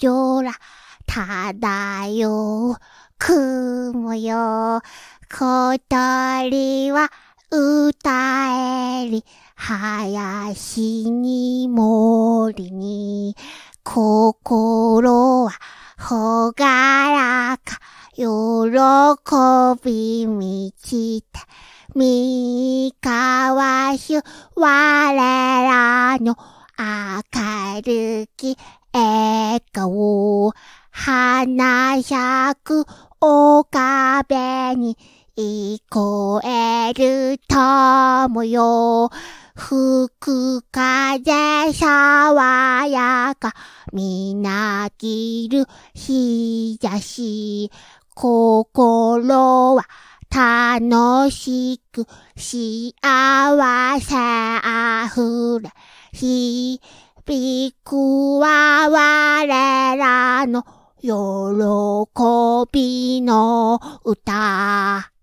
空漂う雲よ。小鳥は歌えり、林に森に、心はほがらか、喜び満ちて、三河し我らの明るき笑顔、花咲く丘辺に聞こえる友よ。吹く風爽やか、みなぎる日差し、心は楽しく幸せあふれ、響くは我らの喜びの歌。